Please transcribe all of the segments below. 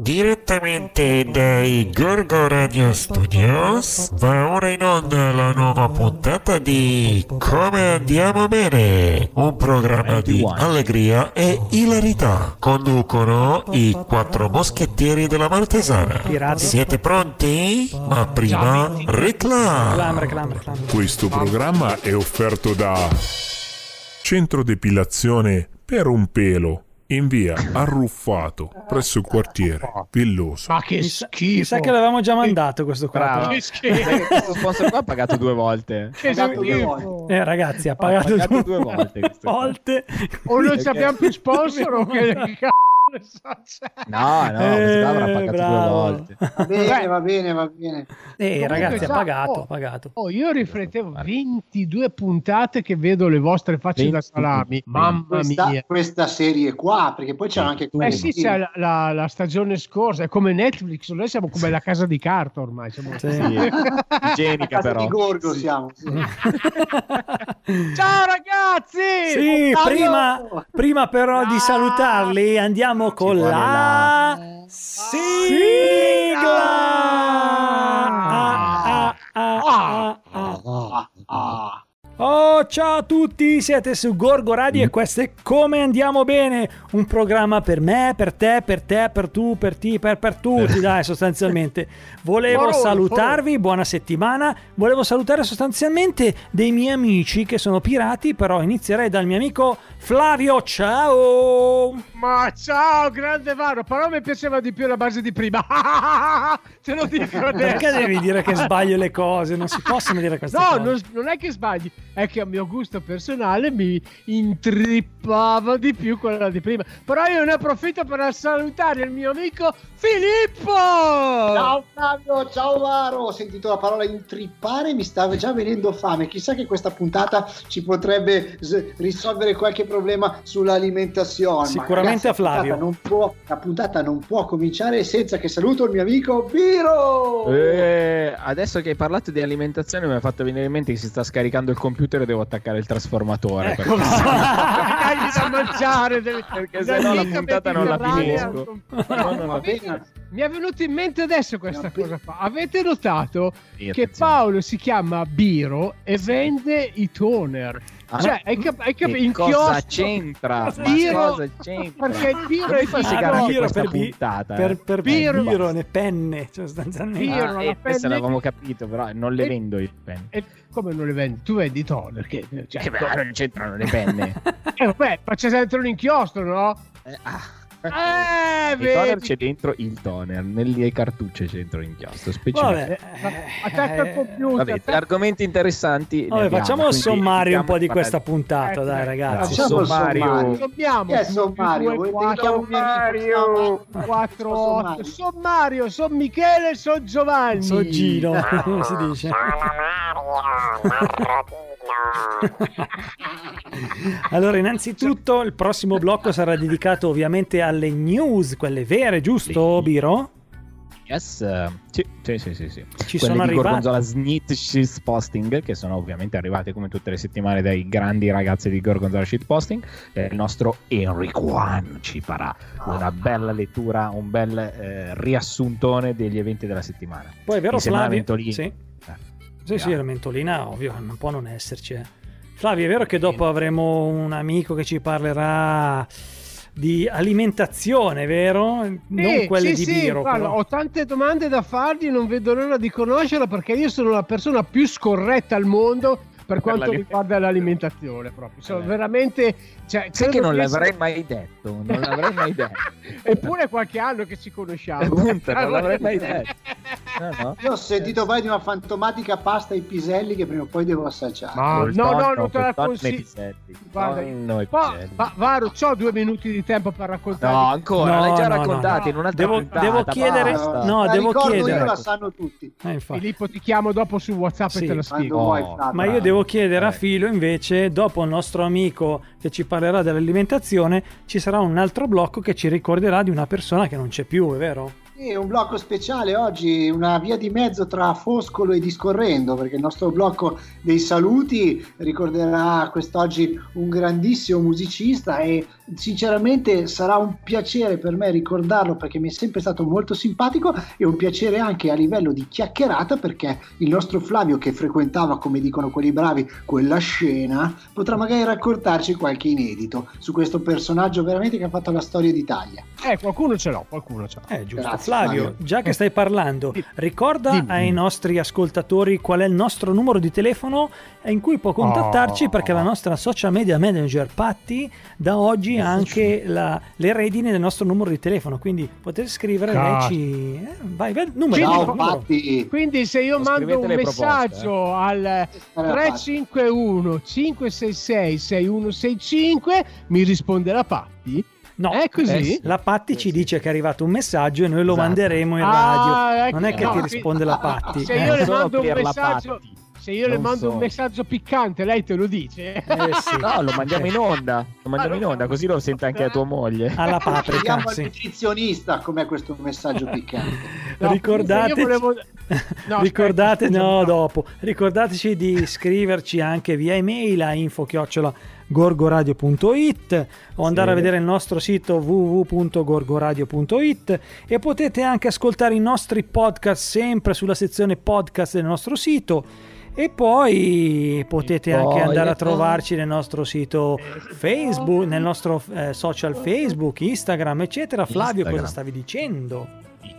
Direttamente dai Gorgo Radio Studios va ora in onda la nuova puntata di Come andiamo bene, un programma di allegria e ilarità. Conducono i quattro moschettieri della Maltesana. Pirati. Siete pronti? Ma prima reclama. Reclam, reclam, reclam. Questo programma è offerto da Centro Depilazione per un pelo in via Arruffato presso il quartiere Villoso. Ma che schifo. mi sa che l'avevamo già mandato questo qua. Che schifo. Questo sponsor qua ha pagato due volte. Che schifo. Eh, ragazzi, ha pagato, pagato due volte questo qua. volte. O non abbiamo più sponsor o che cazzo. No, no, questo qua avrà Eh, pagato bravo. due volte. Va bene, va bene, va bene. Eh, ragazzi, ha sa- pagato, oh. ha pagato. Oh, io riflettevo 22 puntate che vedo le vostre facce da 22. salami. Mamma Questa, mia. questa serie qua, perché poi c'era anche Eh quella. sì, c'è la, la- la stagione scorsa, è come Netflix, noi siamo come la casa di carta ormai. Siamo... Sì. Sì. Igienica casa però. di Gorgo siamo. sì. Ciao ragazzi! Sì, prima, prima però di salutarli andiamo con vuole la la- sigla. Ah, ah, ah, ah, ah. Oh, ciao a tutti, siete su Gorgo Radio e questo è Come Andiamo Bene, un programma per me, per te, per te, per tu, per ti, per, per tutti, dai, sostanzialmente. Volevo Forone, salutarvi, buona settimana, volevo salutare sostanzialmente dei miei amici che sono pirati, però inizierei dal mio amico Flavio, ciao! Ma ciao, grande Varo, però mi piaceva di più la base di prima. Te lo dico adesso. Perché devi dire che sbaglio le cose? Non si possono dire queste No, cose. non, non è che sbagli, è che a mio gusto personale mi intrippava di più quella di prima. Però io ne approfitto per salutare il mio amico Filippo! Ciao Fabio, ciao Varo, ho sentito la parola intrippare, mi stava già venendo fame. Chissà che questa puntata ci potrebbe s- risolvere qualche problema sull'alimentazione. Sicuramente ragazzi, a Flavio. La puntata, non può, la puntata non può cominciare senza che saluto il mio amico Biro. Eh, adesso che hai parlato di alimentazione mi ha fatto venire in mente che si sta scaricando il computer e devo attaccare il trasformatore. Ecco. perché- Dagli da mangiare, devi- Perché se no la puntata non la finisco. No, non Va la bene. Mi è venuto in mente adesso questa cosa qua. Avete notato che attenzione. Paolo si chiama Biro e vende i toner? Ah, cioè, hai, cap- hai che capito? In cosa chiosco- c'entra? Ma Biro- cosa c'entra? Perché il Biro Come è a Biro, per puntata? per, eh? per Biro- biro, le penne, cioè, sostanzialmente. Biro. Ah, la eh, queste penne- l'avevamo capito, però non le E- vendo io. le penne. E come non le vendi? Tu vendi i toner? Che, cioè, Eh, beh, non c'entrano le penne. eh, vabbè, ma c'è dentro un inchiostro, no? Eh, ah. Eh, Il toner c'è dentro il toner, nelle cartucce c'è dentro l'inchiostro. specifico. Vabbè, Attacca il eh, computer. Vabbè, attacca- argomenti interessanti. vabbè, abbiamo, facciamo il sommario un po' di questa puntata, dai ragazzi. Facciamo sommario. sommario. È Sommario? Vuoi dedicare un Sommario minuto? 4 Sommario. 8 Sommario, son Michele, son Giovanni. Soggino, come si dice. Allora, innanzitutto il prossimo blocco sarà dedicato ovviamente alle news, quelle vere, giusto, Sì. Biro? Yes, sì, sì, sì, sì, sì. Ci Quelle sono di arrivati. Gorgonzola Snit Posting, che sono ovviamente arrivate come tutte le settimane dai grandi ragazzi di Gorgonzola Shit Posting. Eh, il nostro Enrico One ci farà una bella lettura, un bel eh, riassuntone degli eventi della settimana. Poi è vero, Flavio? Sì, sì, sì, la mentolina, ovvio, non può non esserci. eh. Flavio, è vero che dopo avremo un amico che ci parlerà di alimentazione, vero? Non Sì, quelle sì, di sì, Biro. guarda, ho tante domande da fargli, non vedo l'ora di conoscerla perché io sono la persona più scorretta al mondo per quanto riguarda l'alimentazione proprio. Sono Eh. veramente cioè, Sai che non l'avrei essere- mai detto, non l'avrei mai detto. Eppure qualche anno che ci conosciamo. Appunto, non l'avrei mai detto. No, no. Io ho sentito parlare di una fantomatica pasta ai piselli che prima o poi devo assaggiare. Ma no, no, tonno, non te la consiglio. Guarda, e va- Varo, c'ho due minuti di tempo per raccontare. No, ancora, No, l'hai già no, no, raccontato no. in un'altra Devo- puntata, devo chiedere- basta. no, la devo ricordo chiedere. io, la sanno tutti. Eh, infatti. Filippo, ti chiamo dopo su WhatsApp Sì, e te lo spiego. Oh. vuoi. Ma io devo chiedere a Vabbè. Filo invece, dopo il nostro amico che ci parlerà dell'alimentazione, ci sarà un altro blocco che ci ricorderà di una persona che non c'è più, è vero? Sì, un blocco speciale oggi, una via di mezzo tra Foscolo e Discorrendo, perché il nostro blocco dei saluti ricorderà quest'oggi un grandissimo musicista e sinceramente sarà un piacere per me ricordarlo perché mi è sempre stato molto simpatico e un piacere anche a livello di chiacchierata perché il nostro Flavio che frequentava, come dicono quelli bravi, quella scena, potrà magari raccontarci qualche inedito su questo personaggio veramente che ha fatto la storia d'Italia. Eh, qualcuno ce l'ho, qualcuno ce l'ho. Eh, giusto. Grazie, Flavio, Flavio. già che stai parlando, ricorda Dimmi. ai nostri ascoltatori qual è il nostro numero di telefono in cui può contattarci Oh. perché la nostra social media manager Patti da oggi ha anche la- le redini del nostro numero di telefono, quindi potete scrivere, lei ci... eh, vai, vai, numero, Quindi- Ciao numero. Quindi se io Non mando un le proposte, messaggio al 351 566 6165 mi risponde la Patti? No, È così? la Patti ci dice che è arrivato un messaggio e noi lo Esatto. manderemo in Ah, radio. ecco, Non è che no, ti risponde la Patti. Se eh. io le mando un per la messaggio Patti. Se io le Non mando un so. messaggio piccante, lei te lo dice. Eh, sì. No, lo mandiamo in onda. Lo mandiamo in onda, così lo sente anche a tua moglie. Alla paprika, Chiediamo al sì. nutrizionista com'è questo messaggio piccante. No, Ricordate, volevo- No, ricordate, aspetta, no, dopo. Ricordateci di scriverci anche via email a info gorgoradio.it o andare a vedere il nostro sito www.gorgoradio.it e potete anche ascoltare i nostri podcast sempre sulla sezione podcast del nostro sito e poi potete E anche poi, andare e a trovarci nel nostro sito Facebook, nel nostro eh, social Facebook, Instagram, eccetera. Flavio, cosa Instagram. stavi dicendo?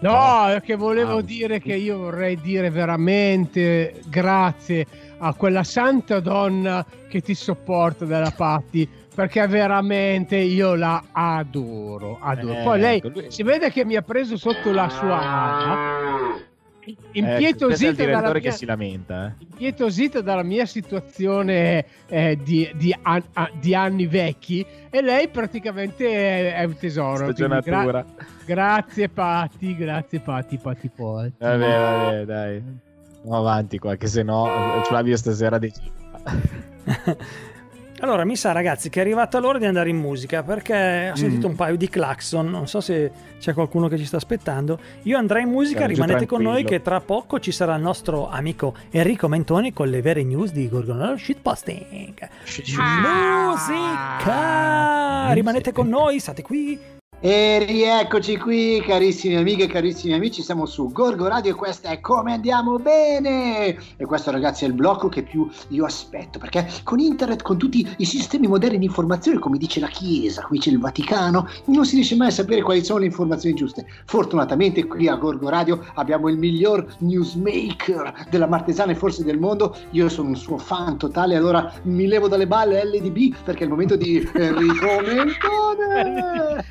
No, è che volevo Ah. dire che io vorrei dire veramente grazie a quella santa donna che ti sopporta della Patti, perché veramente io la adoro, adoro. Eh, Poi lei ecco, lui- si vede che mi ha preso sotto la sua ala, Ecco, è il impietosita dalla mia, si lamenta. Eh. impietosita dalla mia situazione eh, di, di an- ah, di anni vecchi e lei praticamente è, è un tesoro. gra- Stagionatura. grazie Patti, grazie Patti, Patti Patti. Vabbè, vabbè, dai. Andiamo avanti qua, che se no eh, Flavio stasera decide. Allora, mi sa ragazzi che è arrivata l'ora di andare in musica perché ho sentito Mm. un paio di clacson, non so se c'è qualcuno che ci sta aspettando. Io andrei in musica, giù rimanete con noi tranquillo. che tra poco ci sarà il nostro amico Enrico Mentoni con le vere news di Gorgonolo Shitposting. Musica! Rimanete con noi, state qui. E rieccoci qui, carissime amiche e carissimi amici, siamo su Gorgo Radio e questa è Come Andiamo Bene! E questo ragazzi è il blocco che più io aspetto, perché con internet, con tutti i sistemi moderni di informazione, come dice la Chiesa, come dice il Vaticano, non si riesce mai a sapere quali sono le informazioni giuste. Fortunatamente qui a Gorgo Radio abbiamo il miglior newsmaker della Martesana e forse del mondo, io sono un suo fan totale, allora mi levo dalle balle LDB perché è il momento di Enrico Mentone!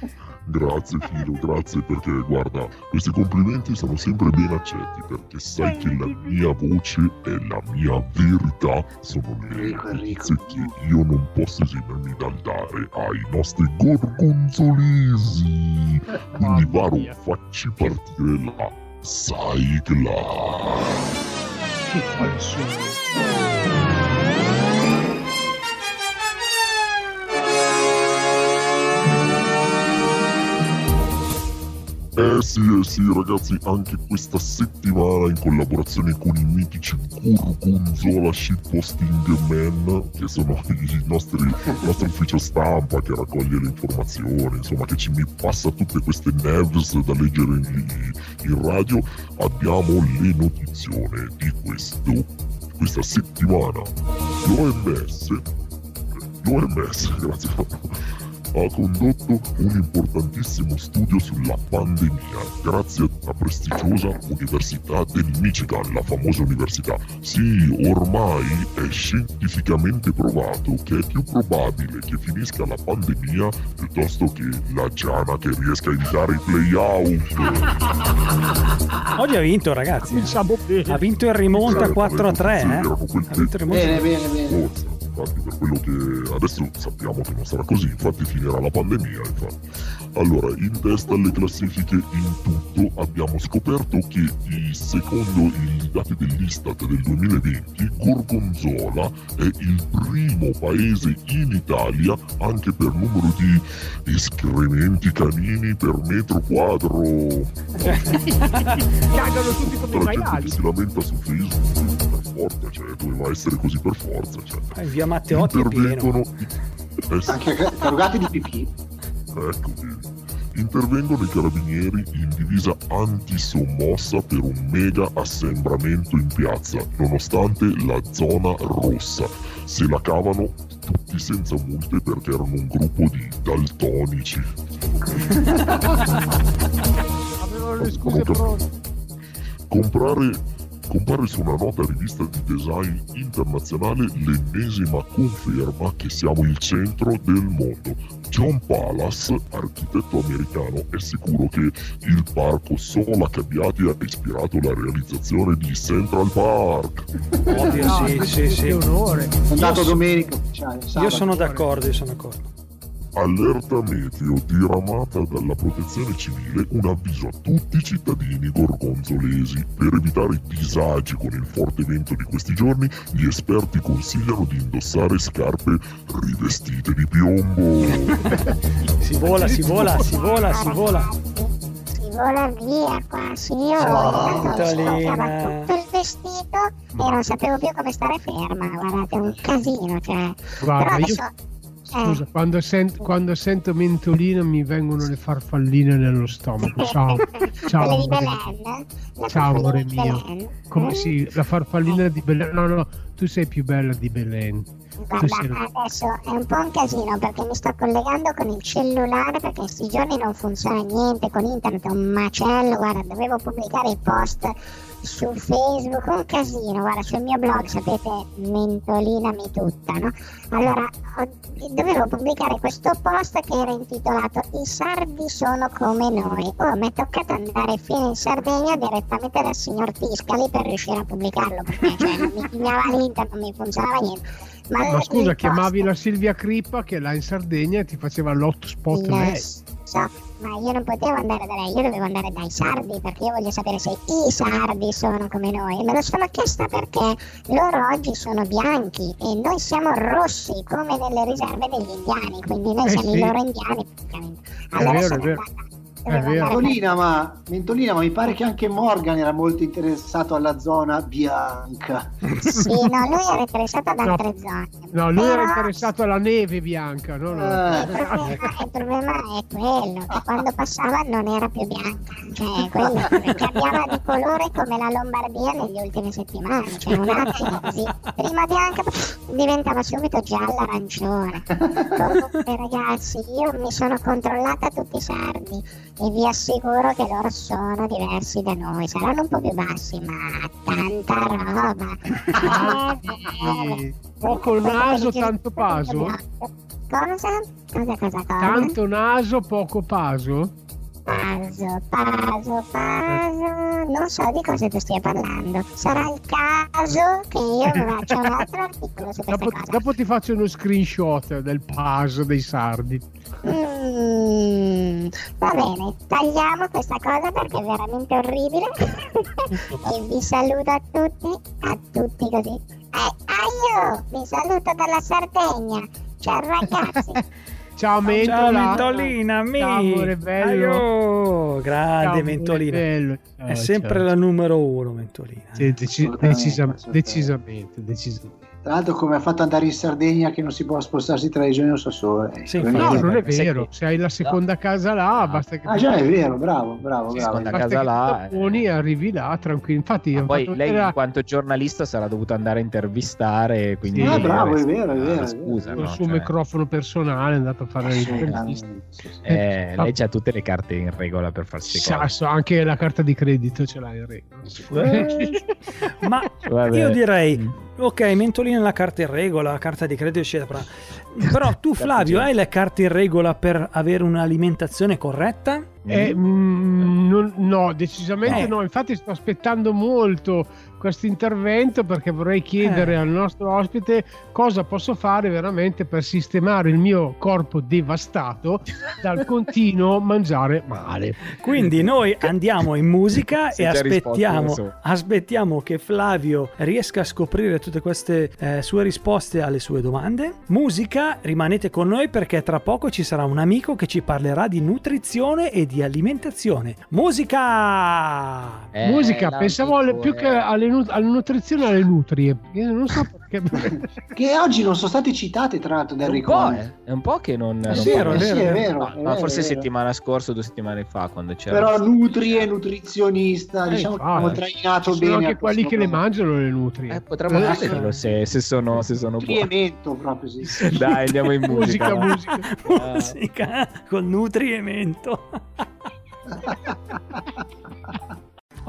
Grazie Filo, grazie perché guarda, questi complimenti sono sempre ben accetti perché sai che la mia voce e la mia verità sono le notizie che io non posso esimermi dal dare ai nostri gorgonzolesi. Quindi Varo, facci partire la sigla. Che falso. Eh sì, eh sì ragazzi, anche questa settimana in collaborazione con i mitici Gorgonzola Shitposting Men, che sono nostri, il nostro ufficio stampa che raccoglie le informazioni, insomma che ci mi passa tutte queste nevs da leggere in, in radio, abbiamo le notizione di questo, questa settimana. L'OMS, l'OMS, grazie ha condotto un importantissimo studio sulla pandemia grazie alla prestigiosa Università del Michigan, la famosa università. Sì, ormai è scientificamente provato che è più probabile che finisca la pandemia piuttosto che la Giana che riesca a evitare i playout. Oggi ha vinto ragazzi. Diciamo. Ha vinto il rimonta Eh, 4 a 3. sì, Eh? Bene, bene, bene. Forza. Infatti per quello che adesso sappiamo che non sarà così, infatti finirà la pandemia. Infatti. Allora, in testa alle classifiche in tutto abbiamo scoperto che secondo i dati dell'Istat del 2020 Gorgonzola è il primo paese in Italia anche per numero di escrementi canini per metro quadro. Cagano tutti come gente maiali. si lamenta su Facebook forza, cioè doveva essere così per forza. Cioè. Eh, Via Matteotti è pieno. Intervengono eh sì, Anche carugati di pipì. ecco, vedi. Intervengono i carabinieri in divisa antisommossa per un mega assembramento in piazza, nonostante la zona rossa. Se la cavano tutti senza multe perché erano un gruppo di daltonici. Avevano le scuse pronte. Comprare, compare su una nota rivista di design internazionale l'ennesima conferma che siamo il centro del mondo. John Palace, architetto americano, è sicuro che il parco Sola Cabbiati ha ispirato la realizzazione di Central Park. Ovvio, No, sì, questo sì, è sì. onore. Andato Io- domenica. Io sono d'accordo, io sono d'accordo. Allerta meteo diramata dalla protezione civile un avviso a tutti i cittadini gorgonzolesi. Per evitare i disagi con il forte vento di questi giorni, gli esperti consigliano di indossare scarpe rivestite di piombo. Si vola, si vola, si vola, si vola. Si vola via qua, Ciao, intanto Vitalina. scoccava tutto il vestito e non sapevo più come stare ferma, guardate, un casino, cioè. Guarda, Però io adesso... eh, scusa, quando, sent- quando sento mentolino mi vengono le farfalline nello stomaco. Ciao, ciao, amore. Ciao, amore mio. Come Eh, sì, la farfallina di Belen. No, no, tu sei più bella di Belen. Guarda, sei- adesso è un po' un casino perché mi sto collegando con il cellulare perché questi giorni non funziona niente, con internet è un macello, guarda, dovevo pubblicare i post su Facebook, un casino, guarda, sul mio blog sapete, mentolinami tutta, no? Allora, ho- dovevo pubblicare questo post che era intitolato I sardi sono come noi. Oh, mi è toccato andare fino in Sardegna direttamente dal signor Tiscali per riuscire a pubblicarlo perché cioè, non mi pigliava l'inter, non mi funzionava niente. Ma, Ma scusa, chiamavi la Silvia Crippa che è là in Sardegna e ti faceva l'hotspot Lo lei. so, ma io non potevo andare da lei, io dovevo andare dai sardi perché io voglio sapere se i sardi sono come noi. Me lo sono chiesta perché loro oggi sono bianchi e noi siamo rossi come nelle riserve degli indiani, quindi noi Eh siamo sì. i loro indiani praticamente. Allora vero, sono è vero. andata. Mentolina ma, Mentolina, ma mi pare che anche Morgan era molto interessato alla zona bianca. Sì, no, lui era interessato ad No. altre zone. No, lui era Però- interessato alla neve bianca, no? no. Eh, Il problema, il problema è quello, che quando passava non era più bianca, cioè quello cambiava di colore come la Lombardia negli ultime settimane, cioè un attimo così, prima bianca diventava subito gialla arancione. Comunque ragazzi, io mi sono controllata tutti i sardi e vi assicuro che loro sono diversi da noi, saranno un po' più bassi, ma tanta roba. Ah, Eh, sì. Poco naso, tanto paso? Cosa? Cosa, cosa, cosa? Tanto naso, poco paso? Paso, paso, paso. Non so di cosa tu stia parlando. Sarà il caso che io faccia un altro articolo su questa Dopo, cosa. dopo ti faccio uno screenshot del paso dei sardi. Mm, va bene, tagliamo questa cosa perché è veramente orribile. e vi saluto a tutti, a tutti così. Eh, aio, vi saluto dalla Sardegna. Ciao ragazzi. Ciao Mentola. Ciao Mentolina, mi. Ciao, amore bello. Aio, grande Ciao, Mentolina. bello. Ciao, È sempre ciao. la numero uno, Mentolina. Sì, deci- decisam- decisamente, decisamente. Tra l'altro come ha fatto andare in Sardegna che non si può spostarsi tra regioni o Sassone. Sì, Quindi- No, Sì, non è vero. che- Se hai la seconda casa là, basta che Ah già è vero, bravo, bravo, Sì, bravo. seconda basta casa là, tapponi eh. arrivi là tranquillo. Infatti, ho poi fatto lei in quanto giornalista sarà dovuta andare a intervistare, quindi Sì, Ah, bravo, è eh, vero, è vero. Scusa, col no? suo Cioè, microfono personale è andato a fare le interviste. Assolutamente, sì, sì. eh, lei ha tutte le carte in regola per farsi. Sasso, anche la carta di credito ce l'ha in regola. Eh, Ma io direi, Mm. Ok, Mentolina la carta in regola, la carta di credito, eccetera. Però tu, Flavio, hai le carte in regola per avere un'alimentazione corretta? Eh, mm, non- no, decisamente Eh. no. Infatti, sto aspettando molto questo intervento perché vorrei chiedere Eh. al nostro ospite cosa posso fare veramente per sistemare il mio corpo devastato dal continuo mangiare male. Quindi noi andiamo in musica Si e risposto aspettiamo, aspettiamo che Flavio riesca a scoprire tutte queste eh, sue risposte alle sue domande. Musica, rimanete con noi perché tra poco ci sarà un amico che ci parlerà di nutrizione e di alimentazione. Musica! Eh, Musica, pensavo più che alle nu- alla nutrizione alle nutrie. Io non so perché. Che oggi non sono state citate tra l'altro da È un Enrico. po', eh. È un po' che non... È non Eh sì, vero, è è vero. No, vero, forse settimana scorsa o due settimane fa quando c'era... Però nutrie, nutrizionista, Eh, diciamo che infatti. abbiamo trainato Ci bene. sono anche al quelli che le prossimo mangiano le nutrie. Eh, potremmo Eh, chiederlo se, se sono, se sono buoni. Nutriemento proprio, sì. Dai, andiamo in musica. musica, musica. Musica col nutriemento.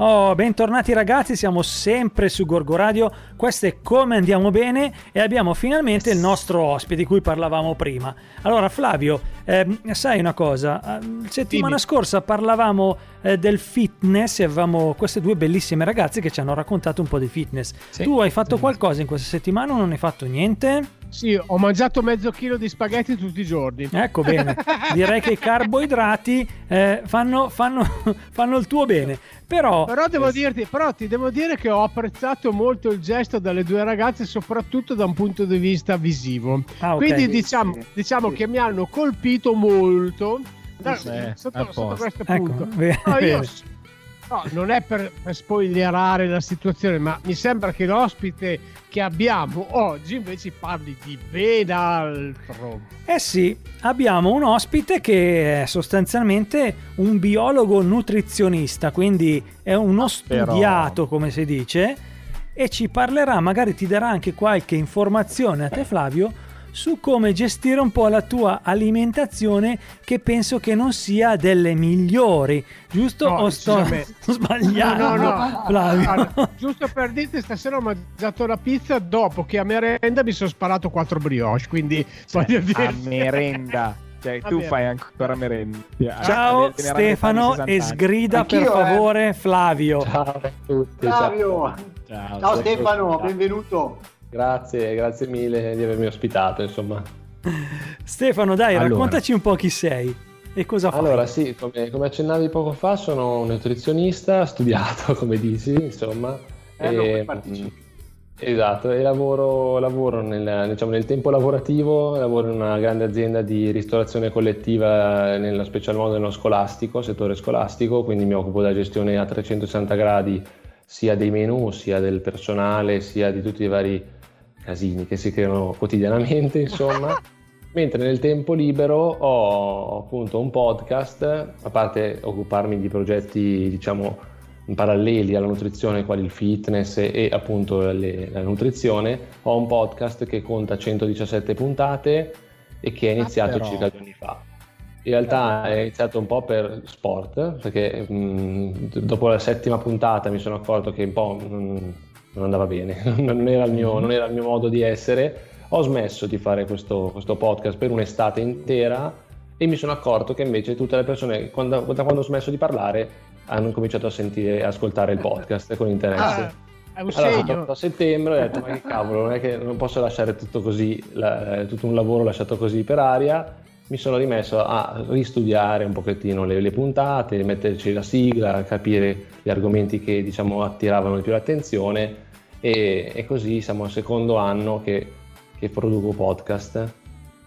Oh, bentornati ragazzi, siamo sempre su Gorgo Radio, questo è Come Andiamo Bene e abbiamo finalmente il nostro ospite di cui parlavamo prima. Allora Flavio, ehm, sai una cosa, Eh, settimana Dimmi. scorsa parlavamo eh, del fitness e avevamo queste due bellissime ragazze che ci hanno raccontato un po' di fitness. Sì. Tu hai fatto qualcosa in questa settimana o non hai fatto niente? Sì, ho mangiato mezzo chilo di spaghetti tutti i giorni. Ecco bene, direi che i carboidrati eh, fanno, fanno- fanno il tuo bene, però... Però devo dirti, però ti devo dire che ho apprezzato molto il gesto dalle due ragazze, soprattutto da un punto di vista visivo. Ah, ok. Quindi Sì, diciamo, sì. diciamo Sì. che mi hanno colpito molto da- Eh, sotto, sotto questo Ecco, punto. bene, No, io-. No, non è per, per spoilerare la situazione, ma mi sembra che l'ospite che abbiamo oggi invece parli di ben altro. Eh sì, abbiamo un ospite che è sostanzialmente un biologo nutrizionista, quindi è uno però- studiato, come si dice, e ci parlerà, magari ti darà anche qualche informazione a te Flavio su come gestire un po' la tua alimentazione che penso che non sia delle migliori, giusto No, o sto sbagliando? No, no, no. Flavio. Allora, giusto per dirti, stasera ho mangiato la pizza dopo che a merenda mi sono sparato quattro brioche, quindi voglio dire... A merenda. Cioè, tu merenda. fai ancora merenda. Ciao Ah, Stefano e sgrida per Anch'io, eh. favore Flavio. Ciao a tutti. Flavio, Ciao. ciao Stefano, benvenuto. Grazie, grazie mille di avermi ospitato, insomma. Stefano, dai, Allora. raccontaci un po' chi sei e cosa fai. Allora, sì, come, come accennavi poco fa, sono un nutrizionista, studiato, come dici, insomma. Eh, no, E, partecipi. mm, Esatto, e lavoro, lavoro nel, diciamo, nel tempo lavorativo, lavoro in una grande azienda di ristorazione collettiva, nello special modo nello scolastico, settore scolastico, quindi mi occupo della gestione a 360 gradi sia dei menu, sia del personale, sia di tutti i vari casini che si creano quotidianamente, insomma. Mentre nel tempo libero ho appunto un podcast, a parte occuparmi di progetti, diciamo, paralleli alla nutrizione, quali il fitness e, e appunto le- la nutrizione, ho un podcast che conta 117 puntate e che è iniziato però. circa due anni fa. In realtà è iniziato un po' per sport, perché mh, dopo la settima puntata mi sono accorto che un po' non, non andava bene, non era, il mio, non era il mio modo di essere. Ho smesso di fare questo, questo podcast per un'estate intera e mi sono accorto che invece tutte le persone, quando, da quando ho smesso di parlare, hanno cominciato a sentire e ascoltare il podcast con interesse. Ah, Allora, a settembre ho detto, ma che cavolo, non è che non posso lasciare tutto così, la- tutto un lavoro lasciato così per aria. Mi sono rimesso a ristudiare un pochettino le, le puntate, metterci la sigla, capire gli argomenti che diciamo attiravano di più l'attenzione e, e così siamo al secondo anno che, che produco podcast.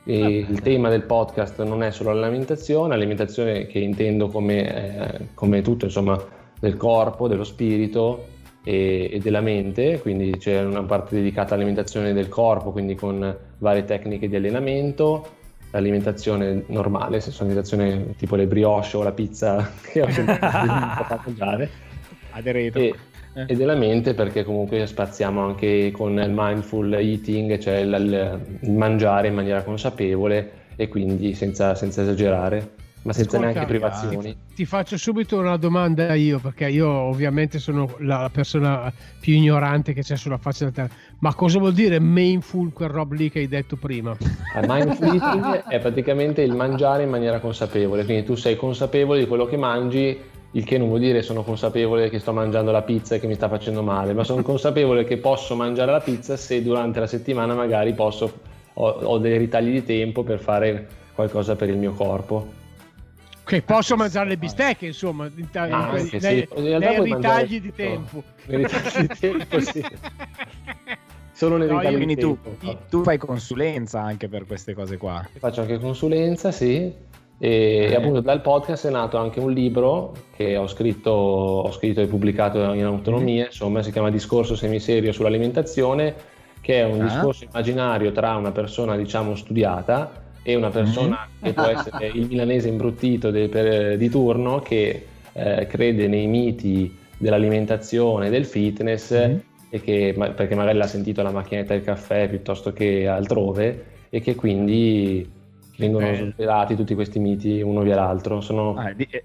E il tema del podcast non è solo l'alimentazione, l'alimentazione che intendo come, eh, come tutto, insomma, del corpo, dello spirito e, e della mente, quindi c'è una parte dedicata all'alimentazione del corpo, quindi con varie tecniche di allenamento, l'alimentazione normale, se sono alimentazione tipo le brioche o la pizza che ho fatto mangiare, Adereto. e, e della mente perché comunque spaziamo anche con il mindful eating, cioè il, il- il mangiare in maniera consapevole e quindi senza, senza esagerare, ma senza Ascolta, neanche privazioni. Ti faccio subito una domanda io, perché io ovviamente sono la persona più ignorante che c'è sulla faccia della terra. Ma cosa vuol dire mainful quel rob lì che hai detto prima? Il mindful eating è praticamente il mangiare in maniera consapevole, quindi tu sei consapevole di quello che mangi il che non vuol dire sono consapevole che sto mangiando la pizza e che mi sta facendo male, ma sono consapevole che posso mangiare la pizza se durante la settimana magari posso, ho, ho dei ritagli di tempo per fare qualcosa per il mio corpo. Che posso mangiare le bistecche, insomma, in ta- Ah, in- nei, sì. Nei ritagli di tutto. tempo. Nei ritagli di tempo, sì. Solo nei No, ritagli Quindi tu, tempo. tu fai consulenza anche per queste cose qua. Faccio anche consulenza, sì. E Eh. appunto dal podcast è nato anche un libro che ho scritto, ho scritto e pubblicato in Mm-hmm. autonomia, insomma, si chiama Discorso semiserio sull'alimentazione, che è un Ah. discorso immaginario tra una persona, diciamo, studiata e una persona Mm-hmm. che può essere il milanese imbruttito de- per- di turno che eh, crede nei miti dell'alimentazione del fitness Mhm. e che, ma- perché magari l'ha sentito alla macchinetta del caffè piuttosto che altrove e che quindi vengono Bello. superati tutti questi miti uno via l'altro. Sono... Ah, di- eh,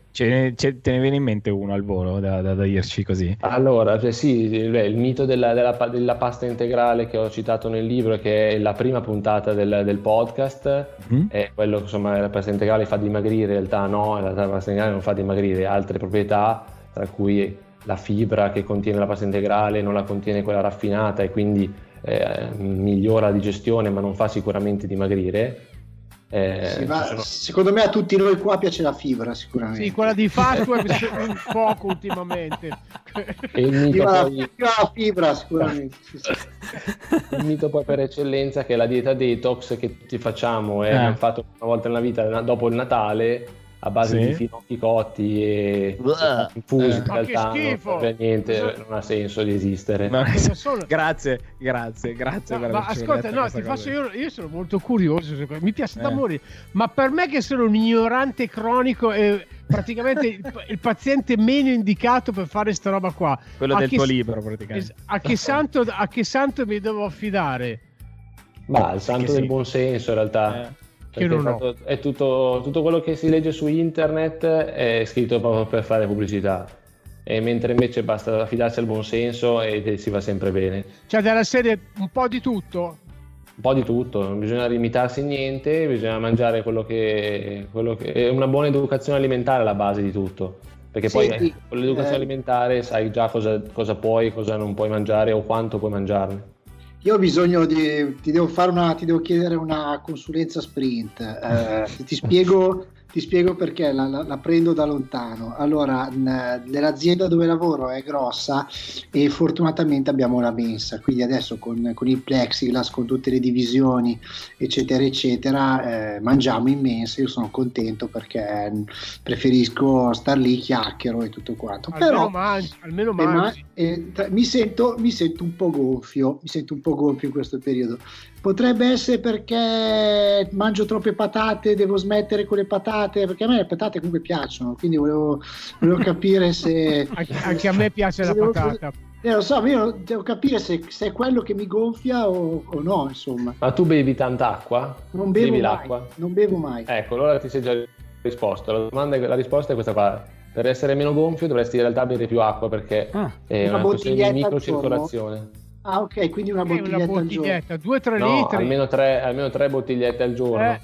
ce- te ne viene in mente uno al volo da, da- da dirci così? Allora, cioè, sì, il, beh, il mito della, della della pasta integrale che ho citato nel libro, che è la prima puntata del, del podcast, Mhm. è quello che insomma la pasta integrale fa dimagrire, in realtà no, in realtà la pasta integrale non fa dimagrire, altre proprietà, tra cui la fibra che contiene la pasta integrale non la contiene quella raffinata e quindi eh, migliora la digestione ma non fa sicuramente dimagrire. Eh, va- Secondo me a tutti noi qua piace la fibra, sicuramente. Sì, quella di Fastweb un poco ultimamente. E il mito, poi, la fibra, sicuramente. sì, sì. il mito poi per eccellenza che è la dieta detox che tutti facciamo e Eh. abbiamo fatto una volta nella vita dopo il Natale a base Sì. di finocchi cotti e infusi Eh. in Ma che realtà non schifo! a niente, non ha senso di esistere. No, Cosa sono? grazie, grazie, grazie No, ma ascolta, no, io, io sono molto curioso, mi piace da Eh. morire, ma per me che sono un ignorante cronico e praticamente il, il paziente meno indicato per fare sta roba qua, Quello a del che tuo libro praticamente. a che, santo, a che santo mi devo affidare? Ma il santo Che del sì. buon senso in realtà. Eh. Perché non ho. è tutto, tutto quello che si legge su internet è scritto proprio per fare pubblicità. E mentre invece basta affidarsi al buon senso e si va sempre bene. Cioè della serie un po' di tutto? Un po' di tutto, non bisogna limitarsi niente, bisogna mangiare quello che, quello che è una buona educazione alimentare alla base di tutto. Perché poi Senti, eh, con l'educazione eh, alimentare sai già cosa, cosa puoi, cosa non puoi mangiare o quanto puoi mangiarne. Io ho bisogno di. Ti devo, fare una, ti devo chiedere una consulenza sprint. Eh, ti, spiego, ti spiego perché la, la- la prendo da lontano. Allora, n- nell'azienda dove lavoro è grossa e fortunatamente abbiamo la mensa. Quindi adesso con, con il plexiglass, con tutte le divisioni, eccetera, eccetera, eh, mangiamo in mensa. Io sono contento perché preferisco star lì, chiacchiero e tutto quanto. Almeno Però, mangi, almeno eh, ma- mangi. eh, tra- mi, sento, mi sento un po' gonfio, mi sento un po' gonfio in questo periodo. Potrebbe essere perché mangio troppe patate, devo smettere con le patate, perché a me le patate comunque piacciono, quindi volevo, volevo capire se... Anche, a me piace la patata. Eh, lo so, io devo capire se, se è quello che mi gonfia o, o no, insomma. Ma tu bevi tanta acqua? Non bevo bevi mai, l'acqua? non bevo mai. Ecco, allora ti sei già risposto. La, domanda è- la risposta è questa qua. Per essere meno gonfio dovresti in realtà bere più acqua perché Ah, è Una una questione di microcircolazione. Ah, ok, quindi una bottiglietta, una al giorno. bottiglietta, 2-3 No, litri. almeno tre, almeno tre bottigliette al giorno. Eh,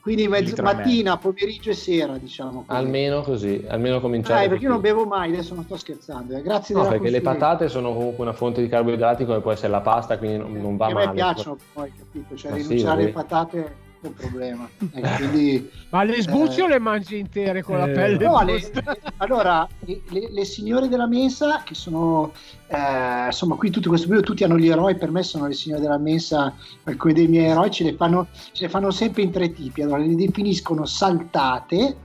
Quindi e mattina, pomeriggio e sera, diciamo. così. Almeno così, almeno cominciare. Ah, perché io non bevo mai, adesso non sto scherzando. eh. Grazie No, della perché le patate sono comunque una fonte di carboidrati come può essere la pasta, quindi non, non va Che a male. me piacciono poi, capito? Cioè Ma sì, rinunciare alle vabbè. patate un problema. Eh, quindi, ma le sbucce Eh. o le mangi intere con la Eh, pelle? no, le- allora, le, le- le signore della mensa, che sono eh, insomma, qui tutto questo periodo tutti hanno gli eroi, per me sono le signore della mensa, alcuni dei miei eroi ce le fanno, ce le fanno sempre in tre tipi. Allora, le definiscono saltate,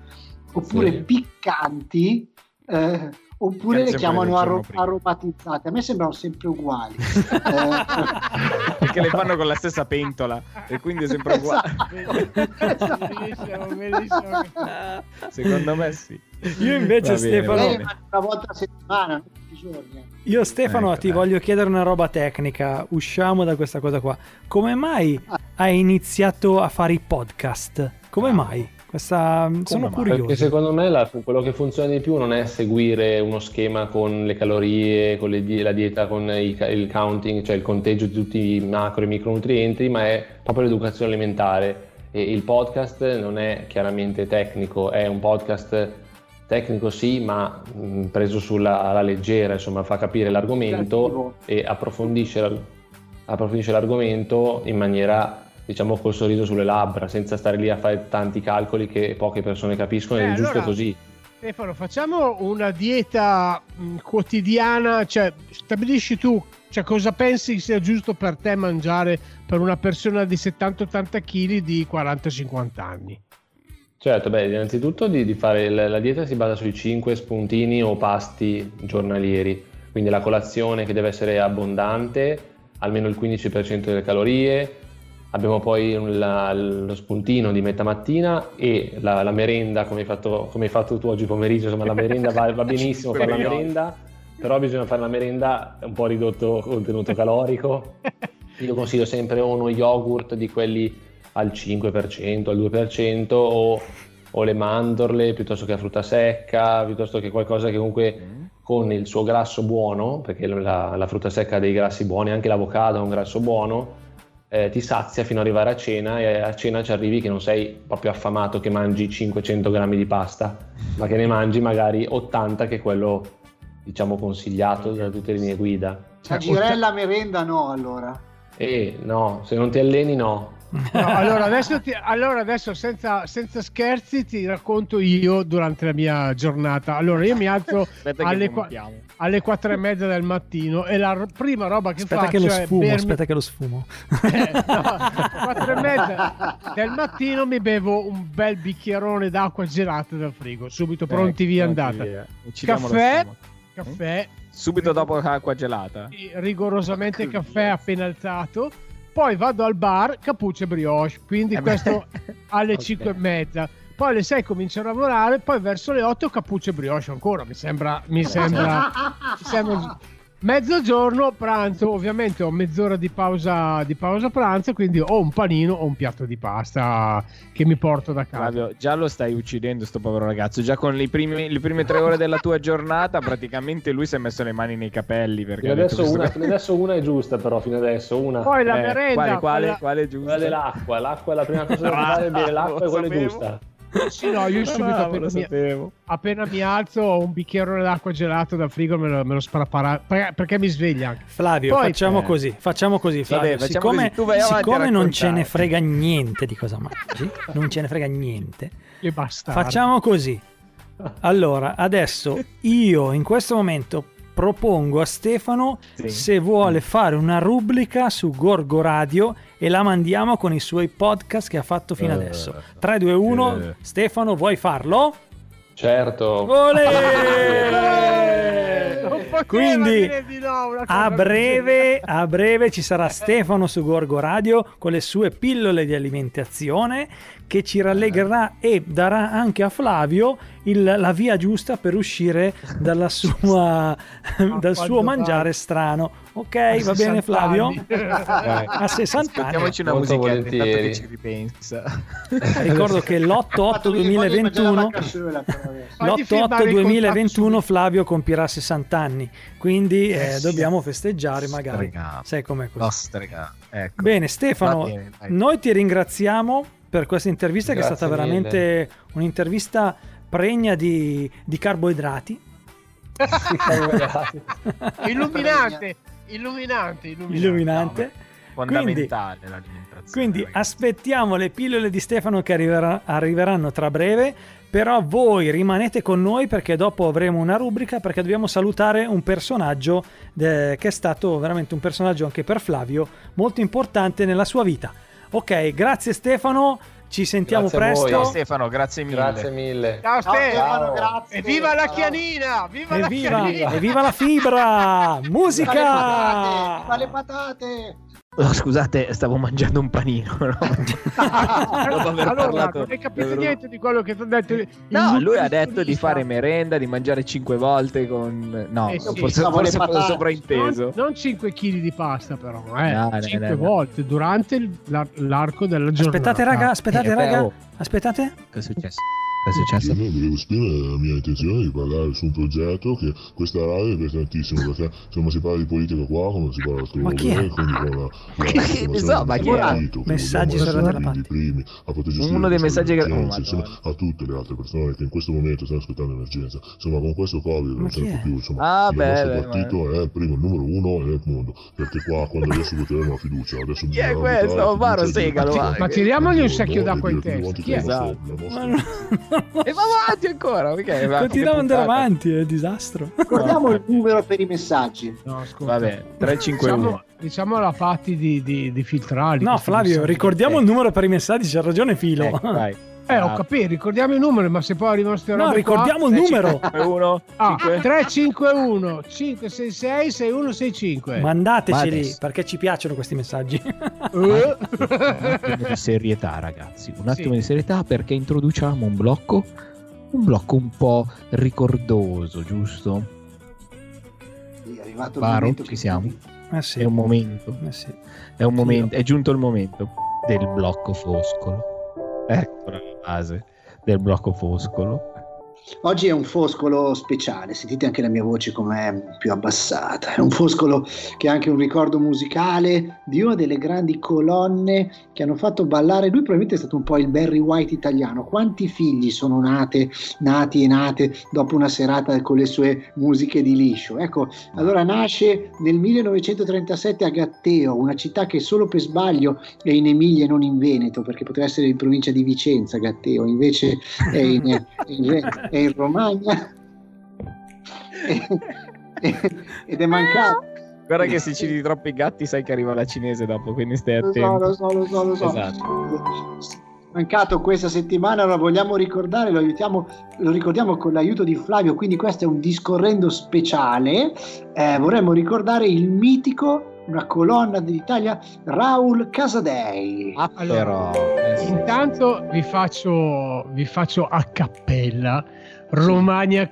oppure Sì. piccanti. eh, oppure le chiamano arro- aromatizzate. A me sembrano sempre uguali. Eh, Perché le fanno con la stessa pentola e quindi è sempre uguale. Esatto. Bellissimo, bellissimo. Secondo me sì. Io invece, bene, Stefano- una volta a settimana, non tutti i giorni. eh. Io Stefano Ecco, ti dai. voglio chiedere una roba tecnica, usciamo da questa cosa qua. Come mai hai iniziato a fare i podcast? Come mai? Questa... Sono mai? curioso. Perché secondo me la- quello che funziona di più non è seguire uno schema con le calorie, con le la dieta, con i ca- il counting, cioè il conteggio di tutti i macro e micronutrienti, ma è proprio l'educazione alimentare. E il podcast non è chiaramente tecnico, è un podcast tecnico sì, ma mh, preso sulla alla leggera, insomma, fa capire l'argomento e approfondisce, approfondisce l'argomento in maniera, diciamo, col sorriso sulle labbra, senza stare lì a fare tanti calcoli che poche persone capiscono, Eh, è giusto allora- così. Stefano, facciamo una dieta mh, quotidiana, cioè stabilisci tu cioè, cosa pensi sia giusto per te mangiare per una persona di 70-80 kg di 40-50 anni. Certo, beh, innanzitutto di, di fare la, la dieta si basa sui 5 spuntini o pasti giornalieri, quindi la colazione che deve essere abbondante, almeno il 15% delle calorie, abbiamo poi la- lo spuntino di metà mattina e la, la merenda come hai, fatto, come hai fatto tu oggi pomeriggio, insomma la merenda va, va benissimo fare la merenda, però bisogna fare la merenda un po' ridotto contenuto calorico. Io consiglio sempre uno yogurt di quelli al 5%, al 2% o, o le mandorle piuttosto che la frutta secca, piuttosto che qualcosa che comunque con il suo grasso buono, perché la, la frutta secca ha dei grassi buoni, anche l'avocado ha un grasso buono, eh, ti sazia fino ad arrivare a cena e a cena ci arrivi che non sei proprio affamato che mangi 500 grammi di pasta, ma che ne mangi magari 80 che è quello diciamo consigliato da tutte le linee guida. La girella merenda no, allora. E no, se non ti alleni no. No, allora adesso, ti- allora adesso senza, senza scherzi ti racconto io durante la mia giornata. Allora io mi alzo alle, qua- alle 4 e mezza del mattino e la r- prima roba che Aspetta faccio che lo è sfumo, bermi- aspetta che lo sfumo. Eh, no, 4 e mezza del mattino mi bevo un bel bicchierone d'acqua gelata dal frigo, subito pronti Ecco, via andata. via. Caffè, stomaco. caffè, Subito dopo l'acqua gelata. rigorosamente caffè appena alzato. Poi vado al bar, cappuccio e brioche, quindi Eh beh. questo alle Ok. 5 e mezza. Poi alle 6 comincio a lavorare, poi verso le 8 cappuccio e brioche ancora, mi sembra, mi sembra, mi sembra mezzogiorno, pranzo, ovviamente ho mezz'ora di pausa, di pausa pranzo, quindi ho un panino o un piatto di pasta che mi porto da casa. Flavio, già lo stai uccidendo sto povero ragazzo. Già con le prime, le prime tre ore della tua giornata, praticamente lui si è messo le mani nei capelli. Perché detto adesso, questo- una, adesso una è giusta però, fino adesso una. Poi la Eh, merenda, quale, quale, quella- quale è giusto? Quella dell'acqua, l'acqua è la prima cosa da fare, bere l'acqua è quella sapevo. giusta. Sì, no, io subito Bravo, appena lo mi, sapevo. appena mi alzo ho un bicchiere d'acqua gelato dal frigo me lo, me lo sprapara perché, perché mi sveglia anche. Flavio, Poi- facciamo Eh. così, facciamo così, Flavio. Vabbè, facciamo siccome così, siccome non ce ne frega niente di cosa mangi, non ce ne frega niente, Che bastardo. facciamo così. Allora, adesso io in questo momento propongo a Stefano Sì. se vuole fare una rubrica su Gorgo Radio e la mandiamo con i suoi podcast che ha fatto fino Eh, adesso. 3, 2, 1, eh. Stefano, vuoi farlo? Certo. Olè! Quindi no, a breve, a breve ci sarà Stefano su Gorgo Radio con le sue pillole di alimentazione che ci rallegrerà e darà anche a Flavio il- la via giusta per uscire dalla sua, dal suo mangiare vai. strano. Ok, A va bene 60 Flavio? Vai. A 60 anni. Ascoltiamoci una Molto musichetta intanto volentieri. che ci ripensa. Ricordo che l'8-8-2021 Fagli firmare il l'8-8-2021 contratto Flavio compirà 60 anni, quindi eh, dobbiamo festeggiare magari. Strega. Sai com'è così. No. Ecco. Bene Stefano, bene, noi ti ringraziamo per questa intervista che è Grazie stata veramente un'intervista pregna di, di carboidrati. illuminante, illuminante, illuminante. Illuminante. Fondamentale l'alimentazione. Quindi ragazzi. aspettiamo le pillole di Stefano che arriverà- arriveranno tra breve, però voi rimanete con noi perché dopo avremo una rubrica perché dobbiamo salutare un personaggio eh, che è stato veramente un personaggio anche per Flavio molto importante nella sua vita. Ok, grazie Stefano, ci sentiamo Grazie a voi. presto. Ciao Stefano, grazie mille. Grazie mille. Ciao Ciao Stefano. Stefano, grazie. E viva la Ciao. chianina! Viva la Evviva, chianina! evviva la fibra! Viva le patate! Musica! Viva le patate! Oh, scusate, stavo mangiando un panino. No, Dopo aver allora, parlato- non hai capito dovevo- niente di quello che ti ho detto. No, lui ha detto di fare merenda, di mangiare 5 volte con... No, Eh sì, forse, forse patate. sovrainteso. Non, non 5 kg di pasta, però, eh. No, no, 5 no, volte durante l'arco della giornata. Aspettate raga, aspettate Eh, raga, oh. aspettate. Che è successo? È successo? Io volevo esprimere la mia intenzione di parlare su un progetto che questa radio è tantissimo perché insomma si parla di politica qua come si parla altrove Ma chi è? quindi con la, la Che so, ma chi è? Messaggi essere della i primi a poter gestire Uno dei messaggi che- oh, insieme a tutte le altre persone che in questo momento stanno aspettando l'emergenza insomma con questo covid non chi sempre è? più insomma Ah, il beh, nostro beh, partito è il primo il numero uno nel mondo perché qua quando adesso voteremo la fiducia adesso Chi è questo? Varo Segalo. Ma tiriamogli un secchio d'acqua in testa. Chi è? La la. E va avanti ancora, perché? Va, Continuiamo ad andare avanti, è un disastro. Ricordiamo il numero per i messaggi. No, ascolta. Vabbè, 351. Diciamo, diciamo alla Patti di, di, di filtrarli. No, Flavio, messaggi. ricordiamo il numero per i messaggi, c'ha ragione Filo. Ecco, vai. Eh, ho capito, ricordiamo i numeri, ma se poi arrivano ste No, ricordiamo qua... il numero. 1, Ah, 5. 351 566 6165 Mandateceli adesso. perché ci piacciono questi messaggi. Eh? Un attimo di serietà, ragazzi. Un attimo Sì. di serietà perché introduciamo un blocco. Un blocco un po' ricordoso, giusto? Sì, è arrivato il Varo, momento ci siamo. Eh sì. È un momento. Eh sì. È un momento. È giunto il momento del blocco foscolo. Ecco la base del blocco foscolo. Oggi è un foscolo speciale, sentite anche la mia voce com'è più abbassata. È un foscolo che ha anche un ricordo musicale di una delle grandi colonne che hanno fatto ballare. Lui probabilmente è stato un po' il Barry White italiano. Quanti figli sono nate, nati e nate dopo una serata con le sue musiche di liscio? Ecco, allora nasce nel 1937 a Gatteo, una città che solo per sbaglio è in Emilia e non in Veneto, perché poteva essere in provincia di Vicenza, Gatteo, invece è in, è in- è in Romagna ed è mancato. Guarda che se citi troppi gatti sai che arriva la cinese dopo, quindi stai Lo so, attento. lo so, lo so, lo so. Esatto. Mancato questa settimana, lo vogliamo ricordare, lo, aiutiamo, lo ricordiamo con l'aiuto di Flavio, quindi questo è un discorrendo speciale. Eh, vorremmo ricordare il mitico, una colonna dell'Italia, Raul Casadei. Ah, Allora, però. eh sì. Intanto vi faccio, vi faccio a cappella. Romagna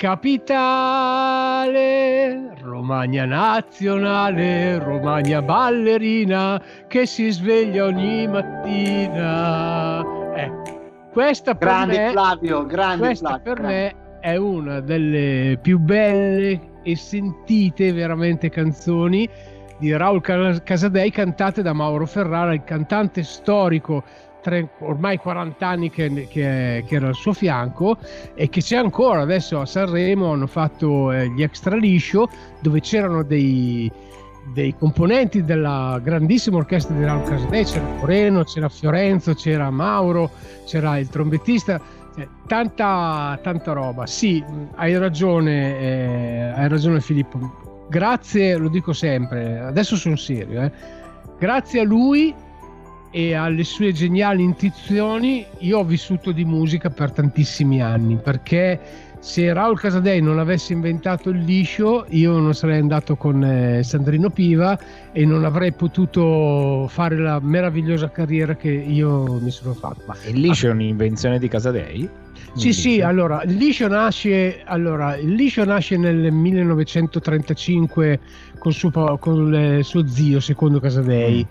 capitale, Romagna nazionale, Romagna ballerina che si sveglia ogni mattina. Ecco, questa per Grande me, Flavio, grande questa Flavio. per grande. me è una delle più belle e sentite veramente canzoni di Raul Ca- Casadei cantate da Mauro Ferrara, il cantante storico tre- ormai 40 anni che, che- che era al suo fianco e che c'è ancora. Adesso a Sanremo hanno fatto eh, gli extra liscio dove c'erano dei, dei componenti della grandissima orchestra di Raul Casadei. C'era Moreno, c'era Fiorenzo, c'era Mauro c'era il trombettista cioè, tanta, tanta roba. Sì, hai ragione eh, hai ragione Filippo grazie, lo dico sempre adesso sono serio eh. grazie a lui e alle sue geniali intuizioni io ho vissuto di musica per tantissimi anni perché se Raul Casadei non avesse inventato il liscio io non sarei andato con eh, Sandrino Piva e non avrei potuto fare la meravigliosa carriera che io mi sono fatto Ma il liscio è un'invenzione di Casadei? Sì, sì, allora il liscio nasce, allora, liscio nasce nel 1935 con suo, con il suo zio, secondo Casadei,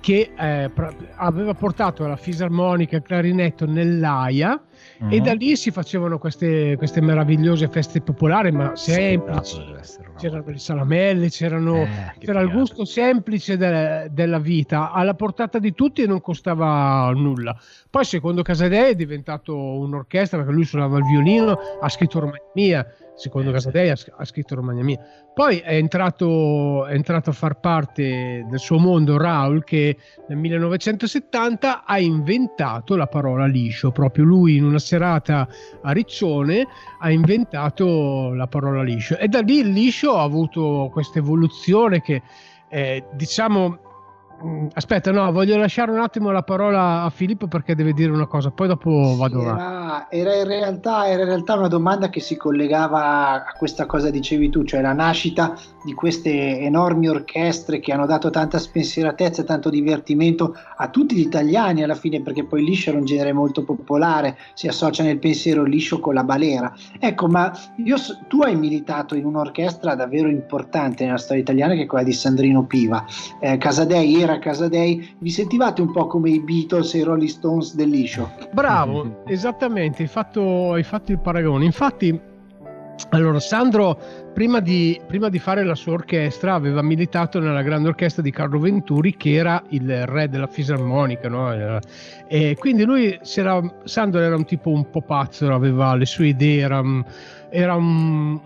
che eh, pra- aveva portato la fisarmonica e il clarinetto nell'AIA e Mhm. da lì si facevano queste, queste meravigliose feste popolari, ma semplici. Sì, C'erano le salamelle, c'erano, Eh, c'era il gusto semplice de- della vita, alla portata di tutti e non costava nulla. Poi, secondo Casadei, è diventato un'orchestra perché lui suonava il violino, ha scritto Romagna Mia. Secondo Eh, Casadei ha, ha scritto Romagna Mia. Poi è entrato, è entrato a far parte del suo mondo Raul che nel 1970 ha inventato la parola liscio. Proprio lui in una serata a Riccione ha inventato la parola liscio. E da lì il liscio ha avuto questa evoluzione che eh, diciamo. Mm, Aspetta, no, voglio lasciare un attimo la parola a Filippo perché deve dire una cosa, poi dopo vado avanti. Era, era in realtà, era in realtà una domanda che si collegava a questa cosa dicevi tu, cioè la nascita di queste enormi orchestre che hanno dato tanta spensieratezza e tanto divertimento a tutti gli italiani alla fine, perché poi liscio era un genere molto popolare, si associa nel pensiero liscio con la balera. Ecco, ma io tu hai militato in un'orchestra davvero importante nella storia italiana che è quella di Sandrino Piva. Eh, Casadei era Casadei, vi sentivate un po' come i Beatles e i Rolling Stones del liscio? Bravo, esattamente. hai fatto, hai fatto il paragone. Infatti, allora, Sandro, prima di, prima di, fare la sua orchestra, aveva militato nella grande orchestra di Carlo Venturi, che era il re della fisarmonica. No? E quindi lui, era, Sandro era un tipo un po' pazzo, aveva le sue idee, era, era un,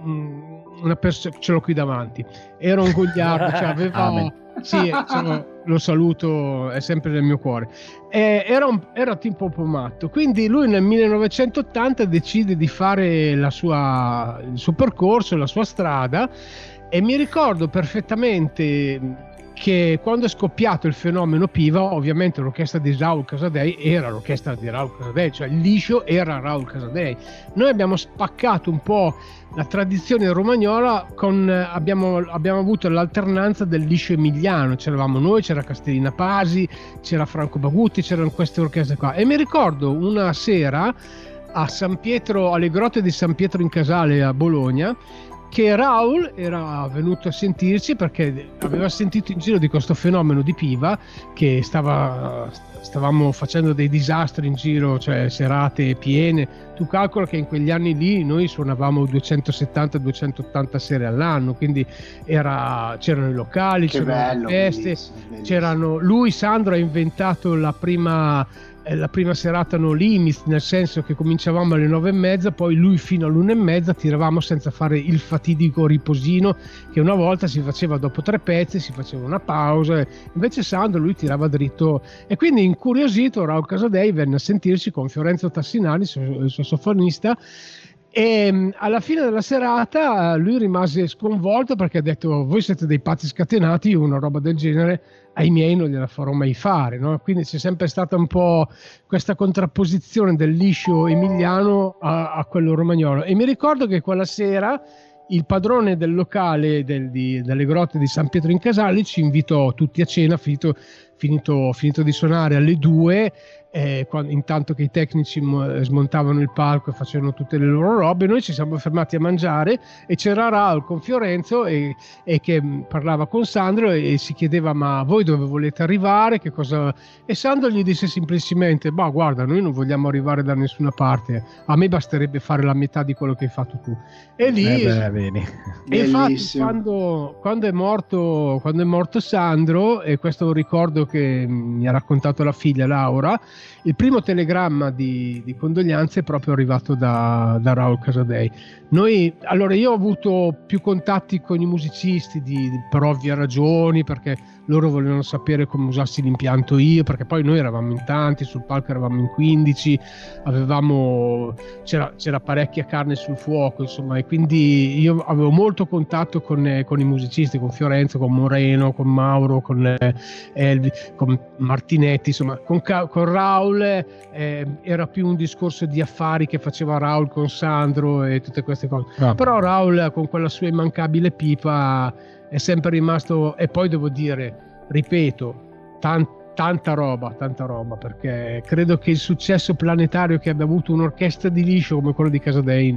una persona, ce l'ho qui davanti, era un gogliardo, cioè aveva... sì, insomma, lo saluto, è sempre nel mio cuore. Eh, era, un, era tipo un po' matto, quindi lui nel 1980 decide di fare sua, il suo percorso, la sua strada e mi ricordo perfettamente che quando è scoppiato il fenomeno Piva, ovviamente l'orchestra di Raul Casadei era l'orchestra di Raul Casadei, cioè il liscio era Raul Casadei. Noi abbiamo spaccato un po' la tradizione romagnola con, abbiamo, abbiamo avuto l'alternanza del liscio emiliano, c'eravamo noi, c'era Castellina Pasi, c'era Franco Bagutti, c'erano queste orchestre qua. E mi ricordo una sera a San Pietro, alle grotte di San Pietro in Casale a Bologna, che Raul era venuto a sentirci perché aveva sentito in giro di questo fenomeno di Piva che stava, stavamo facendo dei disastri in giro, cioè serate piene. Tu calcola che in quegli anni lì noi suonavamo 270-280 sere all'anno, quindi era, c'erano i locali, che c'erano bello, le feste, bellissimo, bellissimo. c'erano lui Sandro ha inventato la prima la prima serata no limit, nel senso che cominciavamo alle nove e mezza, poi lui fino all'una e mezza tiravamo senza fare il fatidico riposino che una volta si faceva dopo tre pezzi, si faceva una pausa, invece Sandro lui tirava dritto. E quindi incuriosito Raul Casadei venne a sentirci con Fiorenzo Tassinari, il suo soffonista e alla fine della serata lui rimase sconvolto perché ha detto voi siete dei pazzi scatenati, una roba del genere ai miei non gliela farò mai fare. No? Quindi c'è sempre stata un po' questa contrapposizione del liscio emiliano a, a quello romagnolo. E mi ricordo che quella sera il padrone del locale del, di, delle grotte di San Pietro in Casale ci invitò tutti a cena, finito, finito, finito di suonare alle due eh, quando, intanto che i tecnici smontavano il palco e facevano tutte le loro robe, noi ci siamo fermati a mangiare e c'era Raul con Fiorenzo e, e che parlava con Sandro e, e, si chiedeva ma voi dove volete arrivare? Che cosa... E Sandro gli disse semplicemente, ma guarda, noi non vogliamo arrivare da nessuna parte, a me basterebbe fare la metà di quello che hai fatto tu. E lì... Eh beh, e infatti quando, quando, è morto, quando è morto Sandro, e questo è un ricordo che mi ha raccontato la figlia Laura, il primo telegramma di, di condoglianze è proprio arrivato da, da Raul Casadei. Noi, allora io ho avuto più contatti con i musicisti di, per ovvie ragioni, perché loro volevano sapere come usassi l'impianto io, perché poi noi eravamo in tanti, sul palco eravamo in 15, avevamo, c'era, c'era parecchia carne sul fuoco, insomma, e quindi io avevo molto contatto con, eh, con i musicisti, con Fiorenzo, con Moreno, con Mauro, con eh, Elvi, con Martinetti, insomma, con, con Raul eh, era più un discorso di affari che faceva Raul con Sandro e tutte queste cose. Ah. Però Raul con quella sua immancabile pipa è sempre rimasto, e poi devo dire, ripeto, tan- tanta roba, tanta roba, perché credo che il successo planetario che abbia avuto un'orchestra di liscio come quello di Casadei,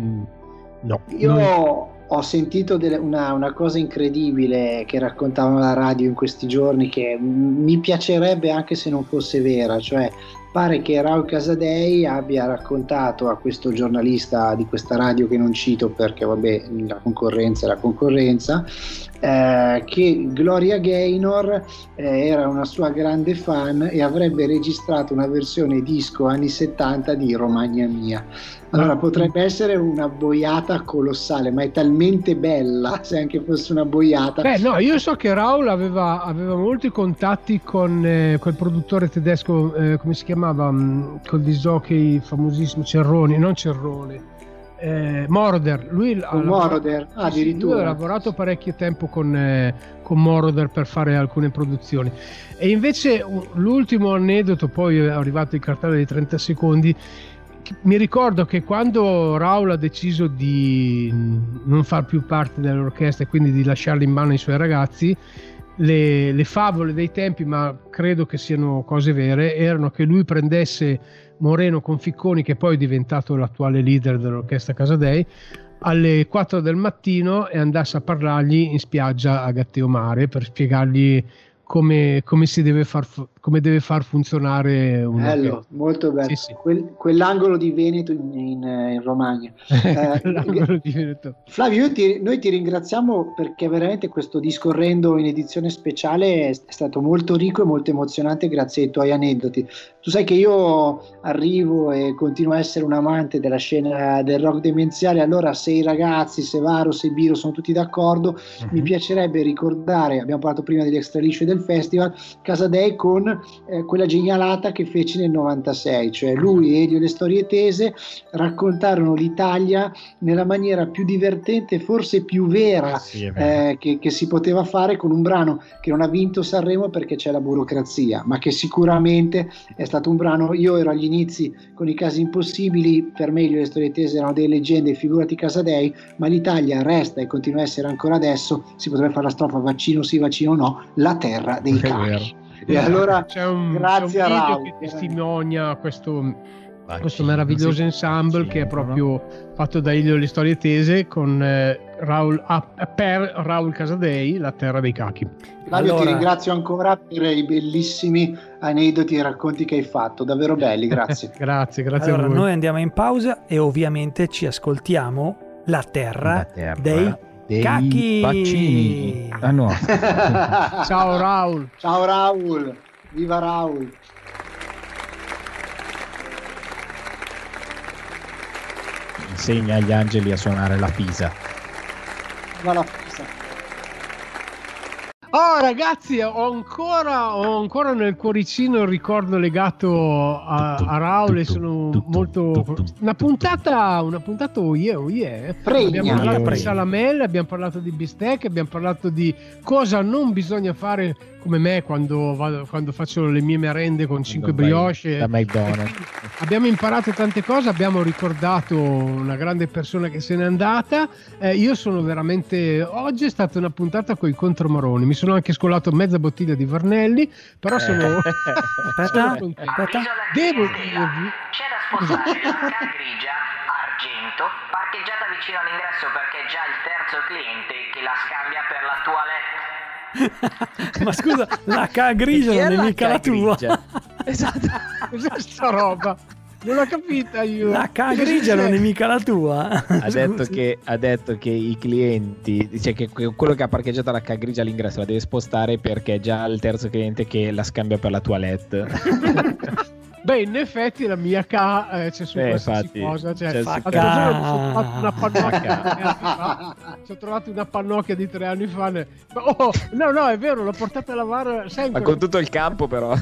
no. Io non... ho sentito delle, una, una, cosa incredibile che raccontavano la radio in questi giorni che mi piacerebbe anche se non fosse vera, cioè pare che Raul Casadei abbia raccontato a questo giornalista di questa radio che non cito perché vabbè la concorrenza è la concorrenza eh, che Gloria Gaynor eh, era una sua grande fan e avrebbe registrato una versione disco anni 70 di Romagna Mia allora ah. potrebbe essere una boiata colossale, ma è talmente bella se anche fosse una boiata. Beh, no, io so che Raul aveva, aveva molti contatti con eh, quel produttore tedesco, eh, come si chiamava, um, col disjockey famosissimo Cerroni, non Cerrone. Eh, Moroder, lui con Moroder, ah, addirittura. Lui ha lavorato parecchio tempo con, eh, con Moroder per fare alcune produzioni. E invece l'ultimo aneddoto, poi è arrivato il cartello di 30 secondi mi ricordo che quando Raul ha deciso di non far più parte dell'orchestra e quindi di lasciarla in mano ai suoi ragazzi, le, le, favole dei tempi, ma credo che siano cose vere, erano che lui prendesse Moreno con Ficconi, che poi è diventato l'attuale leader dell'orchestra Casadei, alle 4 del mattino e andasse a parlargli in spiaggia a Gatteo Mare per spiegargli come, come, si deve far, come deve far funzionare un Bello, molto bello. Sì, sì. Quel- quell'angolo di Veneto in, in, in Romagna. Eh, L'angolo di Veneto. Flavio, io ti- noi ti ringraziamo perché veramente questo discorrendo in edizione speciale è, è stato molto ricco e molto emozionante grazie ai tuoi aneddoti. Tu sai che io arrivo e continuo a essere un amante della scena del rock demenziale, allora se i ragazzi, se Varo, se Biro sono tutti d'accordo, mi piacerebbe ricordare, abbiamo parlato prima degli extra lisci del festival, Casadei con eh, quella genialata che fece nel 96, cioè lui e Elio e le storie tese raccontarono l'Italia nella maniera più divertente, forse più vera Sì, eh, che, che si poteva fare con un brano che non ha vinto Sanremo perché c'è la burocrazia, ma che sicuramente è stato un brano. Io ero agli inizi con i casi impossibili, per me le storie tese erano delle leggende, figurati Casadei, ma l'Italia resta e continua a essere ancora adesso. Si potrebbe fare la strofa vaccino sì, vaccino no, la terra dei cani. E allora C'è un, grazie c'è un a video Raul. che testimonia questo, questo meraviglioso ensemble Sì, che è proprio fatto da Elio le storie tese con eh, Raul, ah, per Raul Casadei, la terra dei cachi. Flavio, ti Allora- ringrazio ancora per i bellissimi aneddoti e racconti che hai fatto, davvero belli, grazie. grazie, grazie Allora, a voi. noi andiamo in pausa e ovviamente ci ascoltiamo La Terra, La terra dei dei cacchi. vaccini. Ah no. Ciao Raul. Ciao Raul, viva Raul. Insegna agli angeli a suonare la pisa. Viva la festa. Oh ragazzi, ho ancora, ho ancora nel cuoricino il ricordo legato a, a Raul e sono molto... Una puntata, una puntata oh yeah, oh yeah. Pregna. Abbiamo parlato di salamelle, abbiamo parlato di bistecche, abbiamo parlato di cosa non bisogna fare come me quando, vado- quando faccio le mie merende con 5 vai brioche. da McDonald's. Abbiamo imparato tante cose, abbiamo ricordato una grande persona che se n'è andata. Eh, io sono veramente. Oggi è stata una puntata con i contromaroni. Mi sono anche scolato mezza bottiglia di Varnelli, però sono. sono Aspetta, contento. aspetta. Devo dirvi. C'è da sposare la grigia argento parcheggiata vicino all'ingresso perché è già il terzo cliente che la scambia per la toilette. Ma scusa, la K grigia è non è mica la tua. Esatto. Cos'è sta roba? Non l'ho capita io. La K grigia non è mica la tua. Ha detto, che, ha detto che i clienti, cioè che que- quello che ha parcheggiato la K grigia all'ingresso la deve spostare perché è già il terzo cliente che la scambia per la toilette. Beh, in effetti la mia K eh, c'è su Eh, qualsiasi infatti, cosa. Cioè, c'è su K. una pannocchia fa. Ci ho trovato una pannocchia di tre anni fa. ne- Oh, no, no, è vero, l'ho portata a lavare. In Ma con tutto il campo però.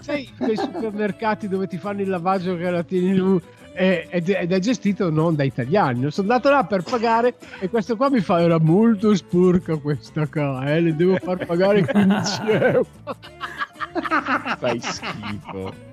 sai quei supermercati dove ti fanno il lavaggio che la tieni giù e- ed, è gestito non da italiani. Sono andato là per pagare e questo qua mi fa: Era molto sporca questa K, eh, le devo far pagare 15 euro. Fai schifo.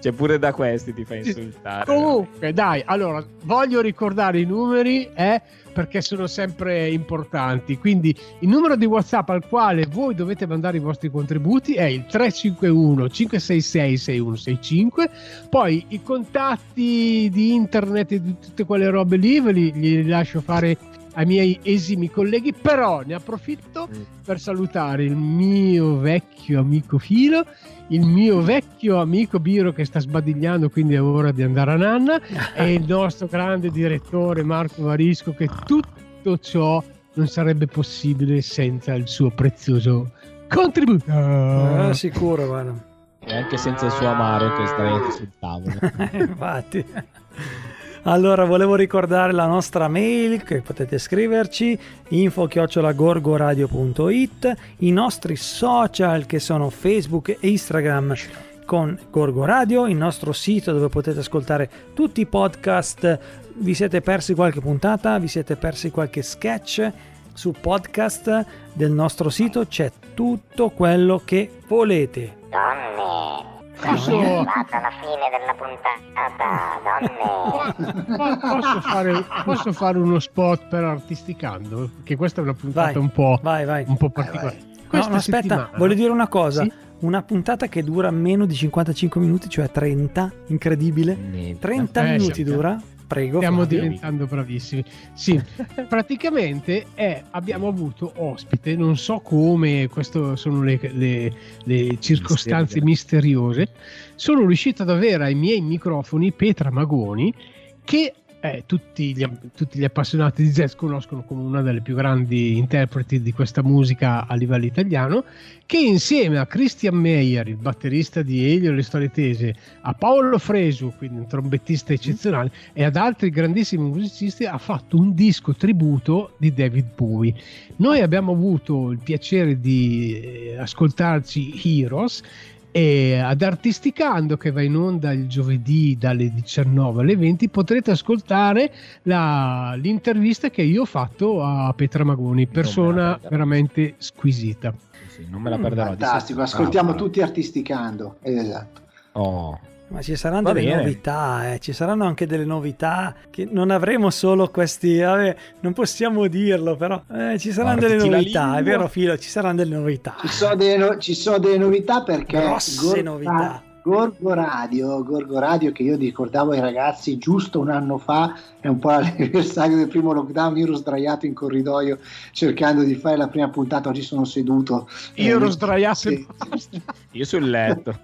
Cioè pure da questi ti fa insultare. Comunque, dai, allora voglio ricordare i numeri eh, perché sono sempre importanti. Quindi il numero di WhatsApp al quale voi dovete mandare i vostri contributi è il 351 566 6165. Poi i contatti di internet e di tutte quelle robe lì ve li, li lascio fare ai miei esimi colleghi, però ne approfitto Mm. per salutare il mio vecchio amico Filo, il mio vecchio amico Biro che sta sbadigliando, quindi è ora di andare a nanna, e il nostro grande direttore Marco Varisco che tutto ciò non sarebbe possibile senza il suo prezioso contributo. Eh, sicuro, guarda. E anche senza il suo amaro che starete sul tavolo. Infatti. Allora, volevo ricordare la nostra mail che potete scriverci info-gorgoradio.it i nostri social che sono Facebook e Instagram con Gorgo Radio, il nostro sito dove potete ascoltare tutti i podcast. Vi siete persi qualche puntata? Vi siete persi qualche sketch? Su podcast del nostro sito c'è tutto quello che volete. Donne, Posso, siamo arrivati alla fine della puntata, donne. po- posso fare, posso fare uno spot per Artisticando? Che questa è una puntata Vai, un po', vai, vai. un po' particolare. No, no, aspetta, settimana- voglio dire una cosa. Sì? Una puntata che dura meno di 55 minuti, cioè 30, incredibile. 30 Eh, minuti dura. Prego. Stiamo Flavio. diventando bravissimi. Sì, praticamente è- abbiamo avuto ospite, non so come, queste sono le, le- le circostanze misteriose. Sono riuscito ad avere ai miei microfoni Petra Magoni, che eh, tutti, gli, tutti gli appassionati di jazz conoscono come una delle più grandi interpreti di questa musica a livello italiano, che insieme a Christian Meyer, il batterista di Elio le storie a Paolo Fresu, quindi un trombettista eccezionale, e ad altri grandissimi musicisti, ha fatto un disco tributo di David Bowie. Noi abbiamo avuto il piacere di eh, ascoltarci Heroes e ad Artisticando che va in onda il giovedì dalle 19 alle 20 potrete ascoltare la- l'intervista che io ho fatto a Petra Magoni, persona veramente squisita. Sì, non me la perderò. di Fantastico, ascoltiamo Bravo. tutti artisticando. Esatto. Oh. Ma ci saranno Va delle bene. novità, eh. ci saranno anche delle novità che non avremo solo questi, vabbè, non possiamo dirlo, però eh, ci saranno delle Morditi la novità, è vero Filo, ci saranno delle novità. Ci sono delle, no- ci sono delle novità perché Grosse Gorgo- novità. Gorgo Radio, Gorgo Radio che io ricordavo ai ragazzi giusto un anno fa, è un po' l'anniversario del primo lockdown, io ero sdraiato in corridoio cercando di fare la prima puntata, oggi sono seduto. Io Eh, ero sdraiato sì, in Io sul letto.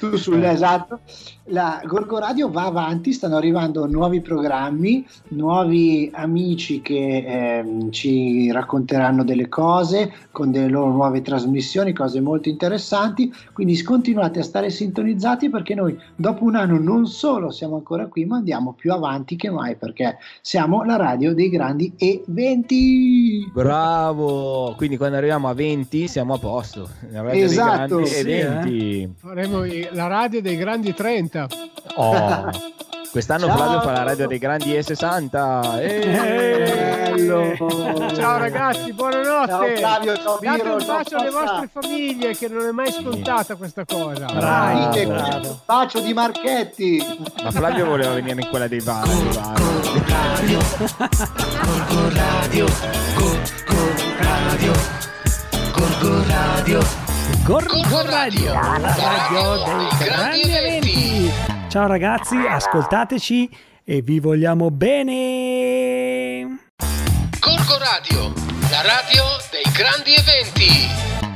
tu sul esatto. La Gorgo Radio va avanti, stanno arrivando nuovi programmi, nuovi amici che ehm, ci racconteranno delle cose con delle loro nuove trasmissioni, cose molto interessanti. Quindi continuate a stare sintonizzati perché noi dopo un anno non solo siamo ancora qui, ma andiamo più avanti che mai perché siamo la radio dei grandi eventi. Bravo! Quindi quando arriviamo a 20 siamo a posto. La radio dei Esatto, grandi sì, eventi. Faremo la radio dei grandi 30. Oh. Quest'anno Ciao. Flavio fa la radio dei grandi E60. Eh. Bello. Ciao ragazzi, buonanotte. Ciao Flavio, ciao Date un bacio alle vostre famiglie che non è mai scontata questa cosa. Bravo. Dite, bravo. bacio di Marchetti. Ma Flavio voleva venire in quella dei bar. dei bar. Gorgo Radio, la radio dei grandi eventi. Ciao ragazzi, ascoltateci e vi vogliamo bene. Corco Radio, la radio dei grandi eventi.